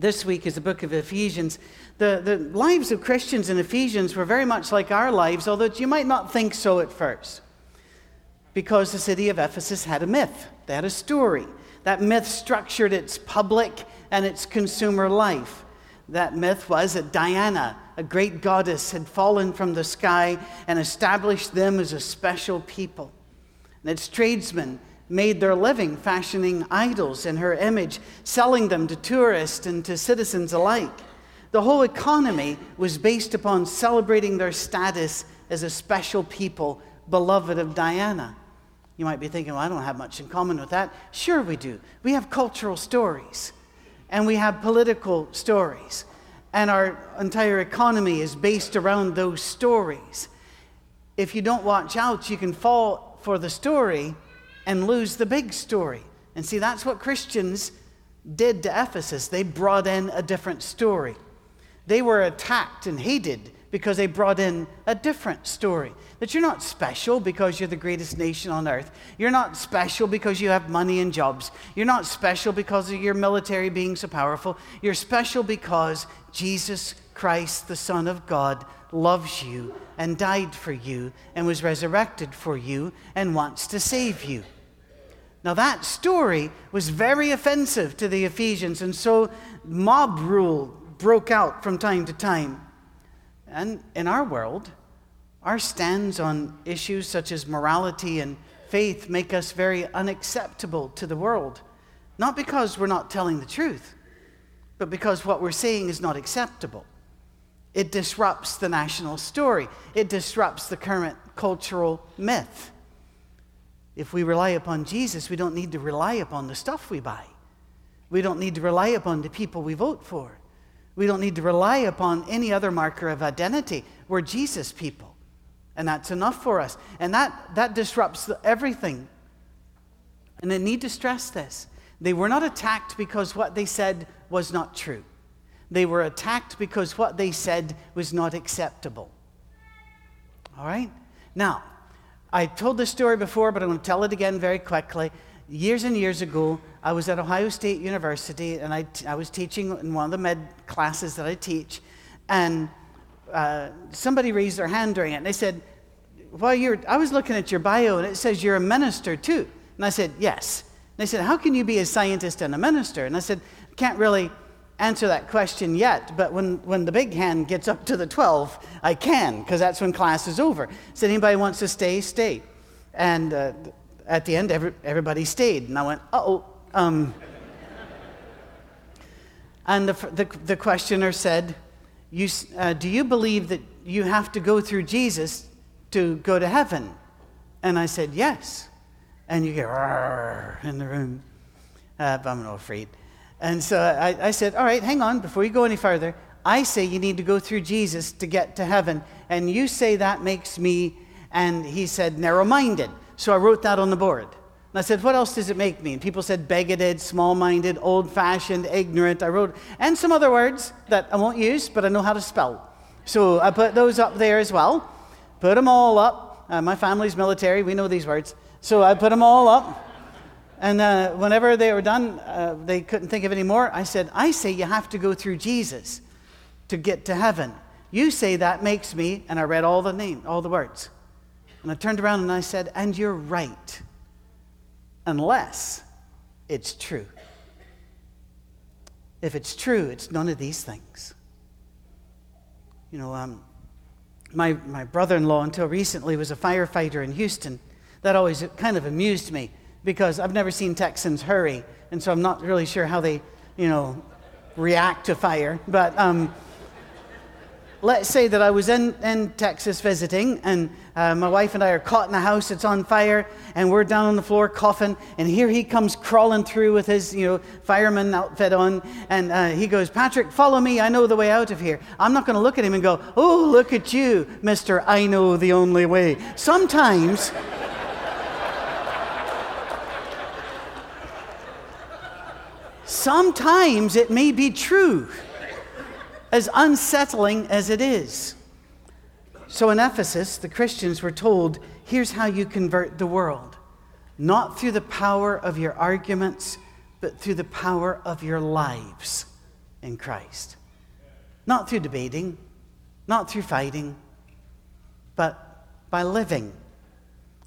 this week is the book of Ephesians. The, the lives of Christians in Ephesians were very much like our lives, although you might not think so at first. Because the city of Ephesus had a myth, they had a story. That myth structured its public and its consumer life. That myth was that Diana, a great goddess, had fallen from the sky and established them as a special people. And its tradesmen made their living fashioning idols in her image, selling them to tourists and to citizens alike. The whole economy was based upon celebrating their status as a special people, beloved of Diana. You might be thinking, well, I don't have much in common with that. Sure, we do. We have cultural stories, and we have political stories, and our entire economy is based around those stories. If you don't watch out, you can fall for the story and lose the big story. And see, that's what Christians did to Ephesus. They brought in a different story. They were attacked and hated because they brought in a different story. That you're not special because you're the greatest nation on earth. You're not special because you have money and jobs. You're not special because of your military being so powerful. You're special because Jesus Christ, the Son of God, loves you and died for you and was resurrected for you and wants to save you. Now, that story was very offensive to the Ephesians, and so mob rule broke out from time to time. And in our world, our stands on issues such as morality and faith make us very unacceptable to the world. Not because we're not telling the truth, but because what we're saying is not acceptable. It disrupts the national story, it disrupts the current cultural myth. If we rely upon Jesus, we don't need to rely upon the stuff we buy. We don't need to rely upon the people we vote for. We don't need to rely upon any other marker of identity. We're Jesus people. And that's enough for us. And that, that disrupts everything. And I need to stress this. They were not attacked because what they said was not true. They were attacked because what they said was not acceptable. All right? Now, I told this story before, but I'm going to tell it again very quickly. Years and years ago, I was at Ohio State University, and I, I was teaching in one of the med classes that I teach, and uh, somebody raised their hand during it, and they said, "Well, you're." I was looking at your bio, and it says you're a minister too. And I said, "Yes." And they said, "How can you be a scientist and a minister?" And I said, "Can't really." Answer that question yet, but when, when the big hand gets up to the 12, I can, because that's when class is over. So anybody wants to stay, stay. And uh, at the end, every, everybody stayed. And I went, oh, um. and the, the, the, questioner said, you, uh, Do you believe that you have to go through Jesus to go to heaven? And I said, Yes. And you get in the room. Uh, I'm not afraid. And so I, I said, All right, hang on, before you go any further, I say you need to go through Jesus to get to heaven. And you say that makes me, and he said, narrow minded. So I wrote that on the board. And I said, What else does it make me? And people said, bigoted, small minded, old fashioned, ignorant. I wrote, and some other words that I won't use, but I know how to spell. So I put those up there as well. Put them all up. Uh, my family's military, we know these words. So I put them all up. And uh, whenever they were done, uh, they couldn't think of any more. I said, I say you have to go through Jesus to get to heaven. You say that makes me, and I read all the name, all the words. And I turned around and I said, and you're right, unless it's true. If it's true, it's none of these things. You know, um, my, my brother in law, until recently, was a firefighter in Houston. That always kind of amused me because I've never seen Texans hurry, and so I'm not really sure how they, you know, react to fire. But um, let's say that I was in, in Texas visiting, and uh, my wife and I are caught in a house that's on fire, and we're down on the floor coughing, and here he comes crawling through with his, you know, fireman outfit on, and uh, he goes, Patrick, follow me, I know the way out of here. I'm not going to look at him and go, oh, look at you, Mister, I know the only way. Sometimes. Sometimes it may be true, as unsettling as it is. So in Ephesus, the Christians were told here's how you convert the world not through the power of your arguments, but through the power of your lives. in Christ. Not through debating, not through fighting, but by living.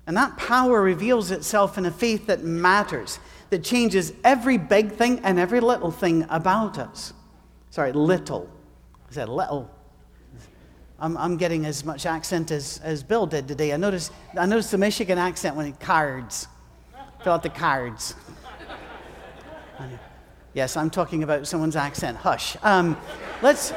And that power reveals itself in a faith that matters, that changes every big thing and every little thing about us. Sorry, little. I said little. I'm, I'm getting as much accent as, as Bill did today. I noticed, I noticed the Michigan accent when it cards. Fill out the cards. yes, I'm talking about someone's accent. Hush. Um, let's,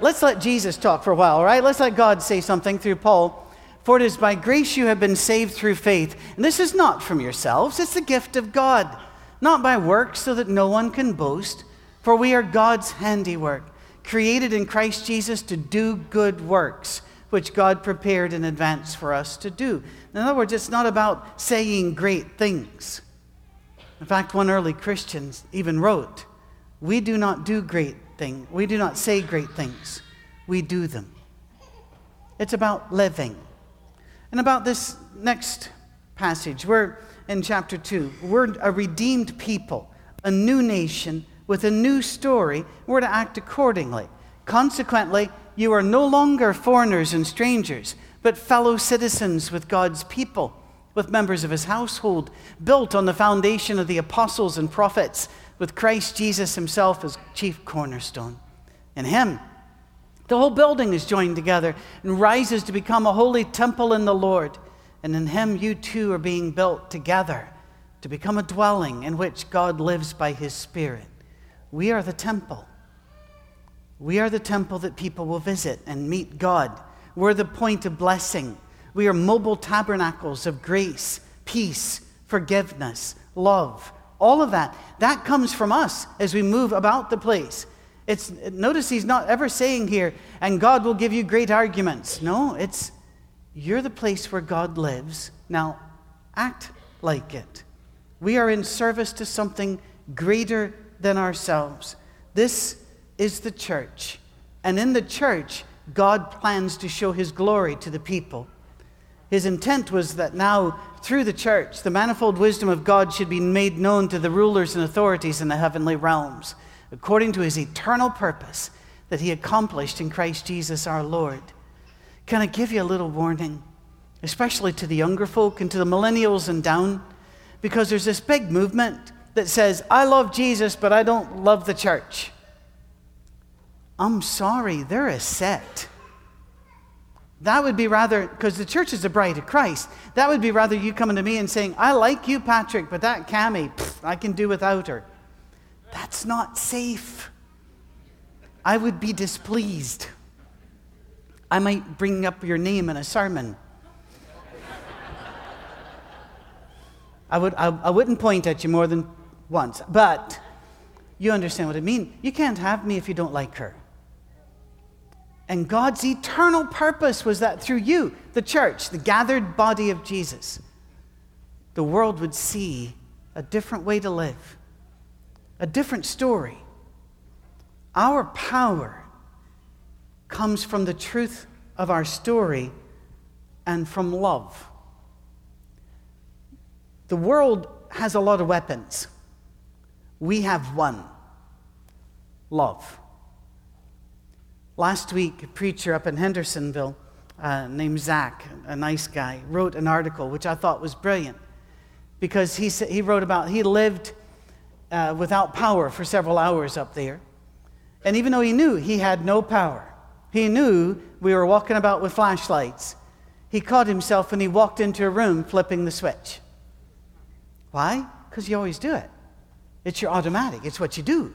let's let Jesus talk for a while, all right? Let's let God say something through Paul. For it is by grace you have been saved through faith. And this is not from yourselves, it's the gift of God, not by works, so that no one can boast. For we are God's handiwork, created in Christ Jesus to do good works, which God prepared in advance for us to do. In other words, it's not about saying great things. In fact, one early Christian even wrote, We do not do great things, we do not say great things, we do them. It's about living. And about this next passage, we're in chapter 2. We're a redeemed people, a new nation with a new story. We're to act accordingly. Consequently, you are no longer foreigners and strangers, but fellow citizens with God's people, with members of his household, built on the foundation of the apostles and prophets, with Christ Jesus himself as chief cornerstone. In him, the whole building is joined together and rises to become a holy temple in the Lord. And in Him, you too are being built together to become a dwelling in which God lives by His Spirit. We are the temple. We are the temple that people will visit and meet God. We're the point of blessing. We are mobile tabernacles of grace, peace, forgiveness, love. All of that. That comes from us as we move about the place. It's, notice he's not ever saying here, and God will give you great arguments. No, it's you're the place where God lives. Now, act like it. We are in service to something greater than ourselves. This is the church. And in the church, God plans to show his glory to the people. His intent was that now, through the church, the manifold wisdom of God should be made known to the rulers and authorities in the heavenly realms according to his eternal purpose that he accomplished in Christ Jesus our Lord. Can I give you a little warning, especially to the younger folk and to the millennials and down? Because there's this big movement that says, I love Jesus, but I don't love the church. I'm sorry, they're a sect. That would be rather, because the church is the bride of Christ, that would be rather you coming to me and saying, I like you, Patrick, but that Cami, I can do without her. That's not safe. I would be displeased. I might bring up your name in a sermon. I, would, I, I wouldn't point at you more than once, but you understand what I mean. You can't have me if you don't like her. And God's eternal purpose was that through you, the church, the gathered body of Jesus, the world would see a different way to live a different story. Our power comes from the truth of our story and from love. The world has a lot of weapons. We have one love. Last week, a preacher up in Hendersonville uh, named Zach, a nice guy, wrote an article which I thought was brilliant because he, he wrote about, he lived uh, without power for several hours up there. And even though he knew he had no power, he knew we were walking about with flashlights, he caught himself when he walked into a room flipping the switch. Why? Because you always do it. It's your automatic, it's what you do.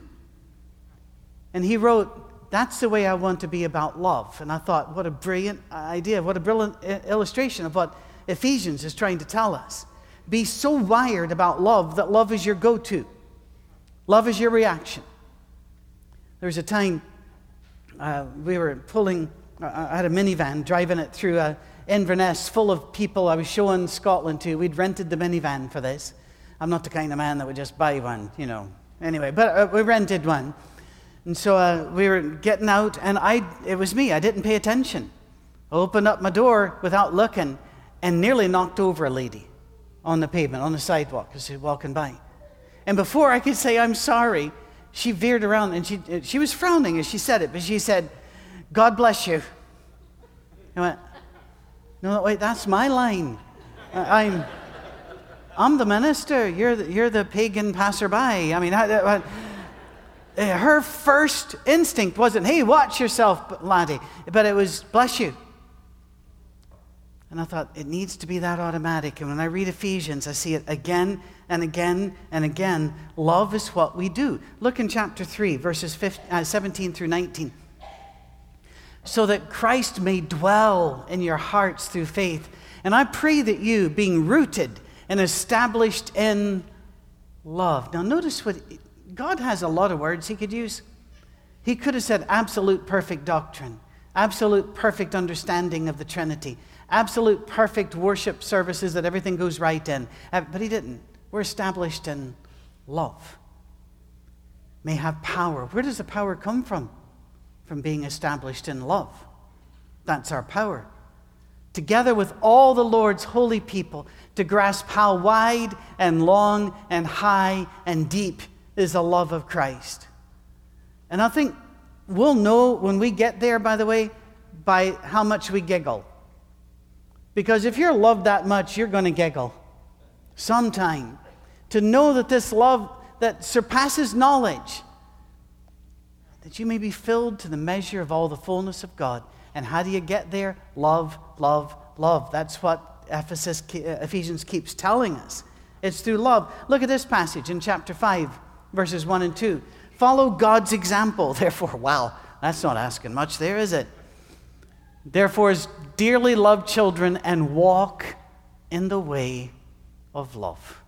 And he wrote, That's the way I want to be about love. And I thought, what a brilliant idea, what a brilliant illustration of what Ephesians is trying to tell us. Be so wired about love that love is your go to. Love is your reaction. There was a time uh, we were pulling, uh, I had a minivan, driving it through uh, Inverness full of people I was showing Scotland to. We'd rented the minivan for this. I'm not the kind of man that would just buy one, you know. Anyway, but uh, we rented one. And so uh, we were getting out, and I, it was me. I didn't pay attention. I opened up my door without looking and nearly knocked over a lady on the pavement, on the sidewalk as she was walking by. And before I could say, I'm sorry, she veered around and she, she was frowning as she said it, but she said, God bless you. I went, No, wait, that's my line. I'm, I'm the minister. You're the, you're the pagan passerby. I mean, I, I, her first instinct wasn't, hey, watch yourself, laddie, but it was, bless you. And I thought, it needs to be that automatic. And when I read Ephesians, I see it again and again and again. Love is what we do. Look in chapter 3, verses 15, uh, 17 through 19. So that Christ may dwell in your hearts through faith. And I pray that you, being rooted and established in love. Now, notice what God has a lot of words he could use. He could have said absolute perfect doctrine, absolute perfect understanding of the Trinity absolute perfect worship services that everything goes right in. Uh, but he didn't. We're established in love. May have power. Where does the power come from? From being established in love. That's our power. Together with all the Lord's holy people, to grasp how wide and long and high and deep is the love of Christ. And I think we'll know when we get there, by the way, by how much we giggle. Because if you're loved that much, you're going to giggle sometime. To know that this love that surpasses knowledge, that you may be filled to the measure of all the fullness of God. And how do you get there? Love, love, love. That's what Ephesus, uh, Ephesians keeps telling us. It's through love. Look at this passage in chapter 5, verses 1 and 2. Follow God's example. Therefore, wow, that's not asking much there, is it? Therefore, as dearly loved children, and walk in the way of love.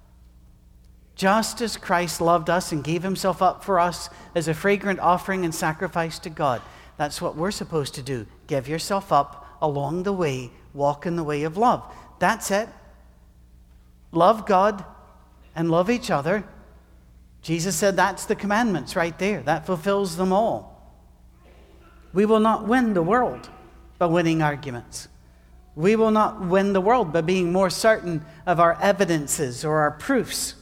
Just as Christ loved us and gave himself up for us as a fragrant offering and sacrifice to God, that's what we're supposed to do. Give yourself up along the way, walk in the way of love. That's it. Love God and love each other. Jesus said that's the commandments right there. That fulfills them all. We will not win the world by winning arguments. We will not win the world by being more certain of our evidences or our proofs.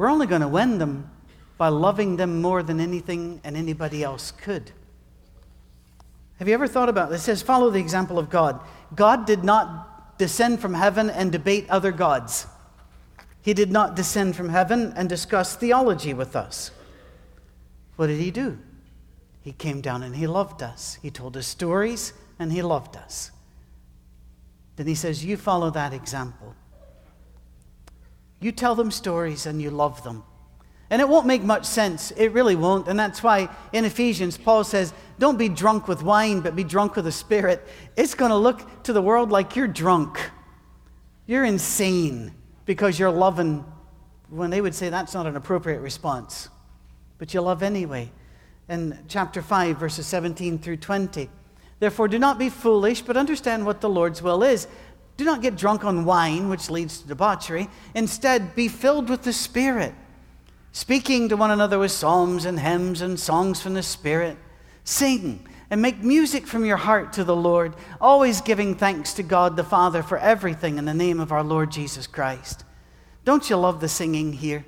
We're only going to win them by loving them more than anything and anybody else could. Have you ever thought about this? It says, follow the example of God. God did not descend from heaven and debate other gods. He did not descend from heaven and discuss theology with us. What did he do? He came down and he loved us. He told us stories and he loved us. Then he says, You follow that example. You tell them stories and you love them. And it won't make much sense. It really won't. And that's why in Ephesians, Paul says, Don't be drunk with wine, but be drunk with the Spirit. It's going to look to the world like you're drunk. You're insane because you're loving, when they would say that's not an appropriate response. But you love anyway in chapter 5, verses 17 through 20. Therefore, do not be foolish, but understand what the Lord's will is. Do not get drunk on wine, which leads to debauchery. Instead, be filled with the Spirit, speaking to one another with psalms and hymns and songs from the Spirit. Sing and make music from your heart to the Lord, always giving thanks to God the Father for everything in the name of our Lord Jesus Christ. Don't you love the singing here?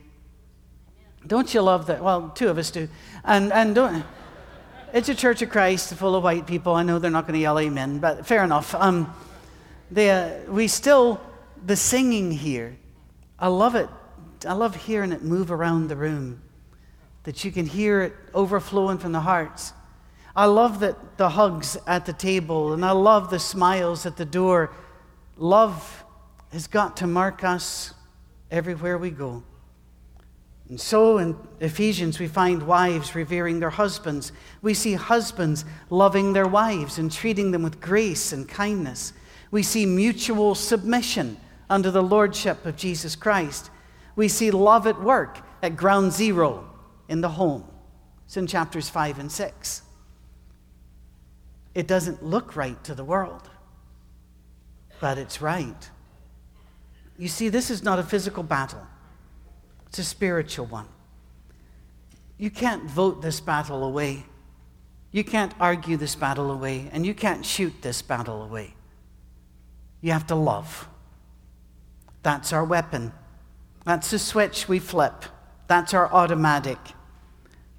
Don't you love that? Well, two of us do. And, and don't, it's a church of Christ full of white people. I know they're not going to yell amen, but fair enough. Um, uh, we still, the singing here, I love it. I love hearing it move around the room, that you can hear it overflowing from the hearts. I love that the hugs at the table, and I love the smiles at the door. Love has got to mark us everywhere we go. And so in Ephesians, we find wives revering their husbands. We see husbands loving their wives and treating them with grace and kindness. We see mutual submission under the lordship of Jesus Christ. We see love at work at ground zero in the home. It's in chapters 5 and 6. It doesn't look right to the world, but it's right. You see, this is not a physical battle. It's a spiritual one. You can't vote this battle away. You can't argue this battle away, and you can't shoot this battle away. You have to love. That's our weapon. That's the switch we flip. That's our automatic.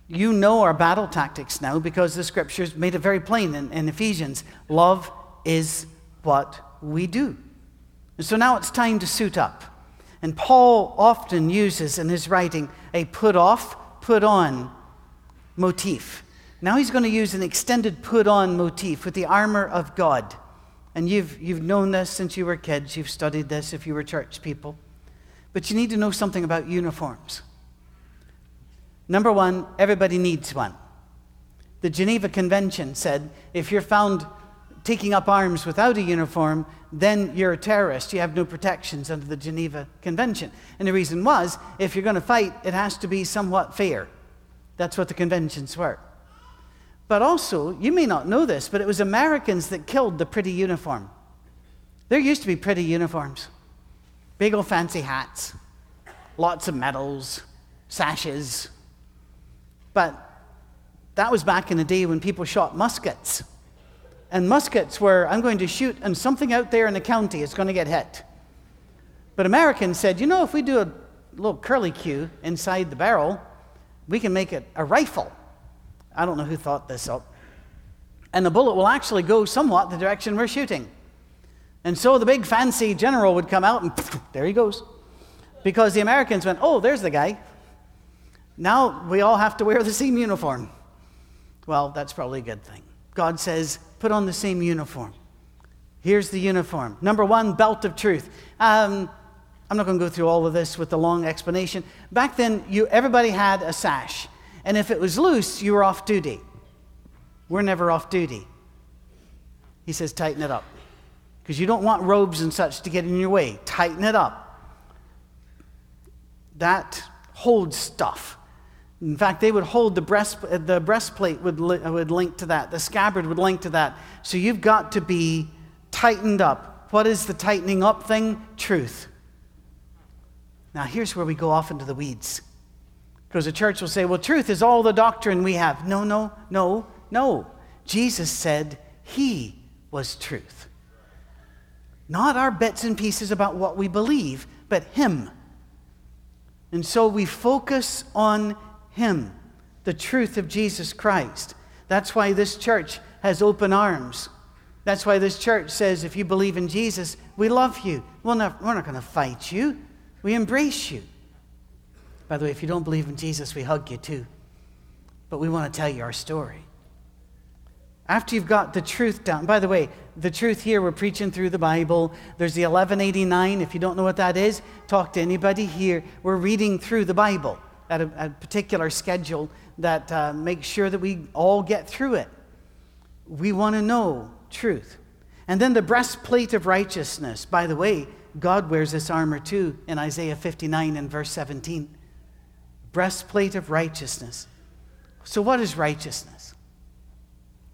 you know our battle tactics now because the scriptures made it very plain in, in Ephesians. Love is what we do. And so now it's time to suit up. And Paul often uses in his writing a put off, put on motif. Now he's going to use an extended put on motif with the armor of God. And you've, you've known this since you were kids, you've studied this if you were church people. But you need to know something about uniforms. Number one, everybody needs one. The Geneva Convention said if you're found taking up arms without a uniform, then you're a terrorist. You have no protections under the Geneva Convention. And the reason was if you're going to fight, it has to be somewhat fair. That's what the conventions were. But also, you may not know this, but it was Americans that killed the pretty uniform. There used to be pretty uniforms big old fancy hats, lots of medals, sashes. But that was back in the day when people shot muskets. And muskets were, I'm going to shoot, and something out there in the county is going to get hit. But Americans said, you know, if we do a little curly Q inside the barrel, we can make it a rifle. I don't know who thought this up. And the bullet will actually go somewhat the direction we're shooting. And so the big fancy general would come out and there he goes. Because the Americans went, oh, there's the guy. Now we all have to wear the same uniform. Well, that's probably a good thing. God says, put on the same uniform. Here's the uniform. Number one, belt of truth. Um, I'm not going to go through all of this with the long explanation. Back then, you, everybody had a sash. And if it was loose, you were off duty. We're never off duty. He says, tighten it up. Because you don't want robes and such to get in your way. Tighten it up. That holds stuff. In fact, they would hold the, breast, the breastplate would, would link to that. The scabbard would link to that. So you've got to be tightened up. What is the tightening up thing? Truth. Now, here's where we go off into the weeds. Because the church will say, well, truth is all the doctrine we have. No, no, no, no. Jesus said he was truth. Not our bits and pieces about what we believe, but him. And so we focus on him, the truth of Jesus Christ. That's why this church has open arms. That's why this church says, if you believe in Jesus, we love you. We're not, we're not going to fight you, we embrace you. By the way, if you don't believe in Jesus, we hug you too. But we want to tell you our story. After you've got the truth down, by the way, the truth here, we're preaching through the Bible. There's the 1189. If you don't know what that is, talk to anybody here. We're reading through the Bible at a, a particular schedule that uh, makes sure that we all get through it. We want to know truth. And then the breastplate of righteousness. By the way, God wears this armor too in Isaiah 59 and verse 17 breastplate of righteousness. So, what is righteousness?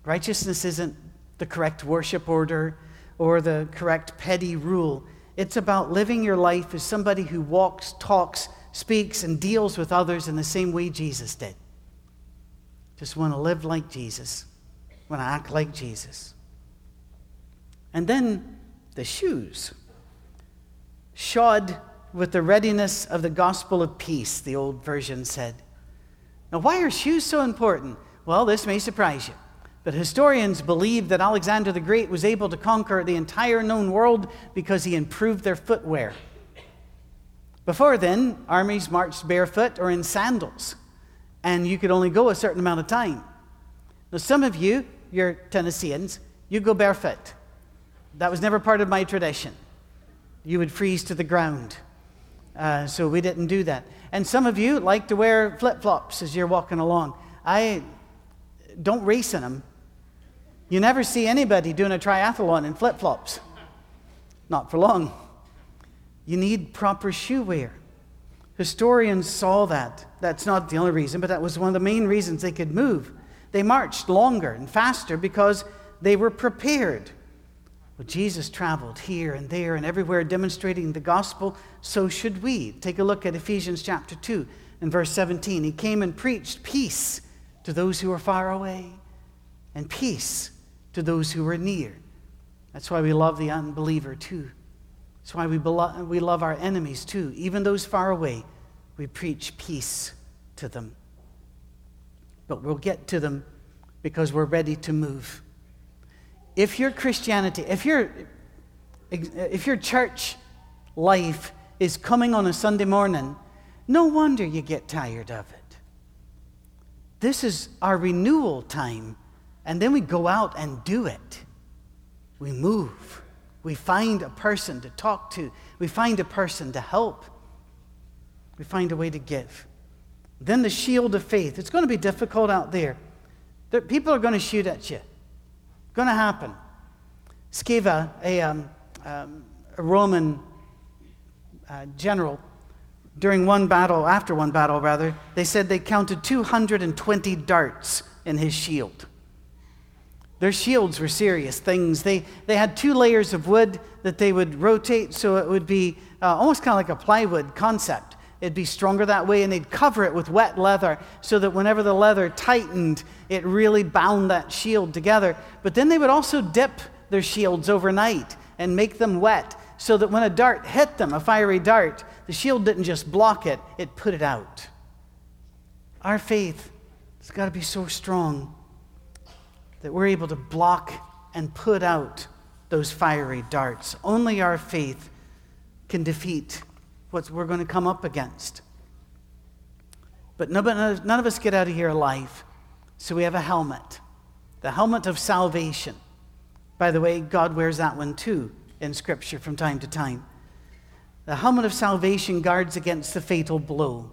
Righteousness isn't the correct worship order or the correct petty rule. It's about living your life as somebody who walks, talks, speaks, and deals with others in the same way Jesus did. Just want to live like Jesus, want to act like Jesus. And then the shoes. Shod with the readiness of the gospel of peace, the old version said. Now, why are shoes so important? Well, this may surprise you. But historians believe that Alexander the Great was able to conquer the entire known world because he improved their footwear. Before then, armies marched barefoot or in sandals, and you could only go a certain amount of time. Now, some of you, you're Tennesseans, you go barefoot. That was never part of my tradition. You would freeze to the ground. Uh, so we didn't do that. And some of you like to wear flip flops as you're walking along. I don't race in them. You never see anybody doing a triathlon in flip flops. Not for long. You need proper shoe wear. Historians saw that. That's not the only reason, but that was one of the main reasons they could move. They marched longer and faster because they were prepared. Well, Jesus traveled here and there and everywhere demonstrating the gospel, so should we. Take a look at Ephesians chapter 2 and verse 17. He came and preached peace to those who were far away and peace to those who were near. That's why we love the unbeliever too. That's why we, belo- we love our enemies too. Even those far away, we preach peace to them. but we'll get to them because we're ready to move. If your Christianity, if your, if your church life is coming on a Sunday morning, no wonder you get tired of it. This is our renewal time, and then we go out and do it. We move. We find a person to talk to. We find a person to help. We find a way to give. Then the shield of faith. It's going to be difficult out there. People are going to shoot at you. Going to happen. Scaeva, a, um, um, a Roman uh, general, during one battle, after one battle rather, they said they counted 220 darts in his shield. Their shields were serious things. They, they had two layers of wood that they would rotate so it would be uh, almost kind of like a plywood concept. It'd be stronger that way, and they'd cover it with wet leather so that whenever the leather tightened, it really bound that shield together. But then they would also dip their shields overnight and make them wet so that when a dart hit them, a fiery dart, the shield didn't just block it, it put it out. Our faith has got to be so strong that we're able to block and put out those fiery darts. Only our faith can defeat what we're going to come up against. But none of us get out of here alive. So we have a helmet the helmet of salvation. By the way, God wears that one too in Scripture from time to time. The helmet of salvation guards against the fatal blow.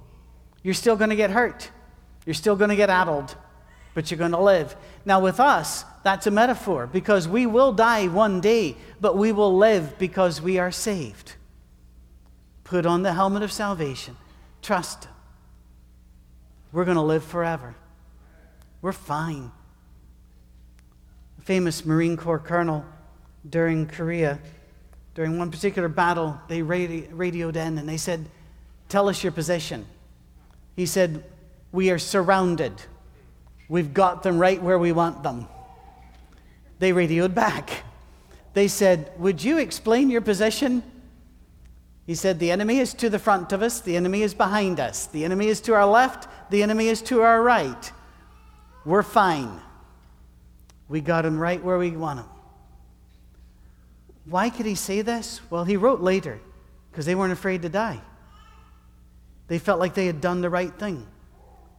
You're still going to get hurt, you're still going to get addled, but you're going to live. Now, with us, that's a metaphor because we will die one day, but we will live because we are saved. Put on the helmet of salvation. Trust Him. We're going to live forever. We're fine. A famous Marine Corps colonel during Korea, during one particular battle, they radi- radioed in and they said, Tell us your position. He said, We are surrounded. We've got them right where we want them. They radioed back. They said, Would you explain your position? He said, The enemy is to the front of us, the enemy is behind us, the enemy is to our left, the enemy is to our right. We're fine. We got him right where we want him. Why could he say this? Well, he wrote later because they weren't afraid to die. They felt like they had done the right thing,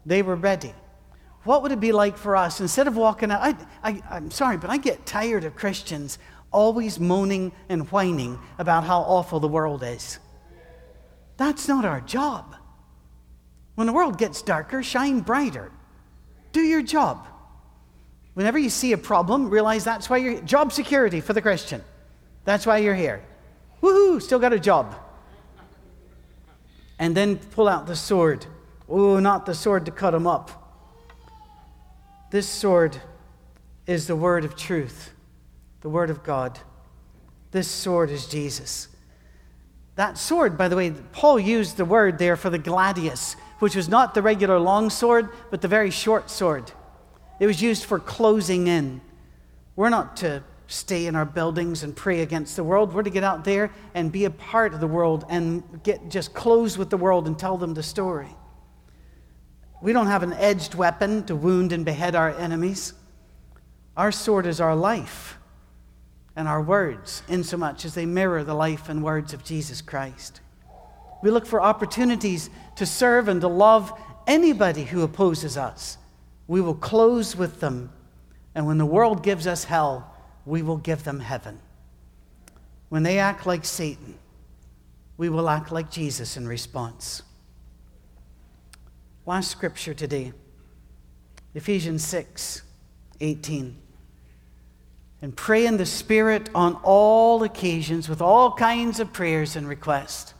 they were ready. What would it be like for us instead of walking out? I, I, I'm sorry, but I get tired of Christians always moaning and whining about how awful the world is. That's not our job. When the world gets darker, shine brighter. Do your job. Whenever you see a problem, realize that's why you're job security for the Christian. That's why you're here. Woohoo, still got a job. And then pull out the sword. Oh, not the sword to cut them up. This sword is the word of truth the Word of God. This sword is Jesus. That sword, by the way, Paul used the word there for the gladius, which was not the regular long sword, but the very short sword. It was used for closing in. We're not to stay in our buildings and pray against the world. We're to get out there and be a part of the world and get just close with the world and tell them the story. We don't have an edged weapon to wound and behead our enemies. Our sword is our life and our words, insomuch as they mirror the life and words of Jesus Christ. We look for opportunities to serve and to love anybody who opposes us. We will close with them, and when the world gives us hell, we will give them heaven. When they act like Satan, we will act like Jesus in response. Last scripture today Ephesians 6 18 and pray in the Spirit on all occasions with all kinds of prayers and requests.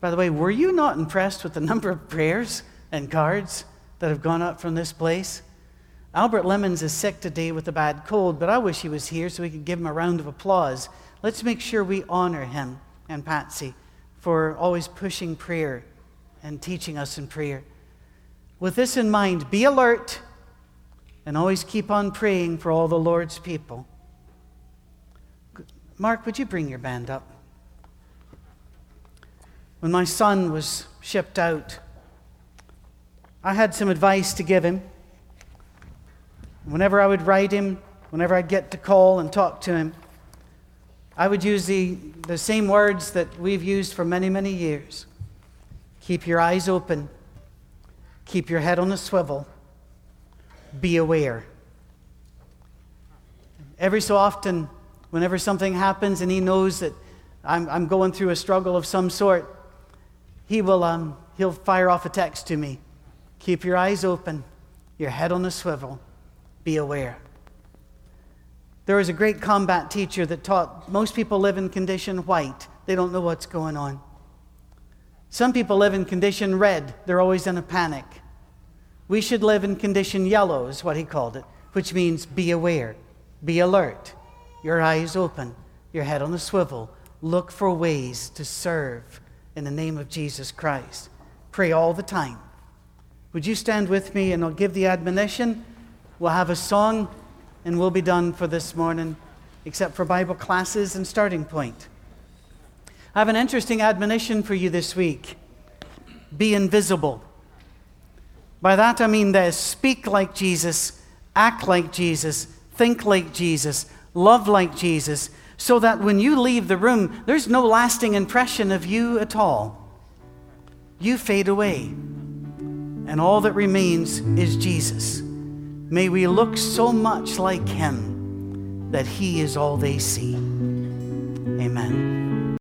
By the way, were you not impressed with the number of prayers and cards that have gone up from this place? Albert Lemons is sick today with a bad cold, but I wish he was here so we could give him a round of applause. Let's make sure we honor him and Patsy for always pushing prayer and teaching us in prayer. With this in mind, be alert and always keep on praying for all the Lord's people. Mark, would you bring your band up? When my son was shipped out, I had some advice to give him. Whenever I would write him, whenever I'd get to call and talk to him, I would use the, the same words that we've used for many, many years. Keep your eyes open, keep your head on a swivel, be aware. Every so often, whenever something happens and he knows that I'm, I'm going through a struggle of some sort, he will um, he'll fire off a text to me. Keep your eyes open, your head on a swivel, be aware. There was a great combat teacher that taught most people live in condition white. They don't know what's going on. Some people live in condition red. They're always in a panic. We should live in condition yellow, is what he called it, which means be aware, be alert, your eyes open, your head on a swivel. Look for ways to serve in the name of Jesus Christ. Pray all the time. Would you stand with me and I'll give the admonition? We'll have a song and we'll be done for this morning, except for Bible classes and starting point. I have an interesting admonition for you this week be invisible. By that I mean this speak like Jesus, act like Jesus, think like Jesus, love like Jesus, so that when you leave the room, there's no lasting impression of you at all. You fade away, and all that remains is Jesus. May we look so much like Him that He is all they see.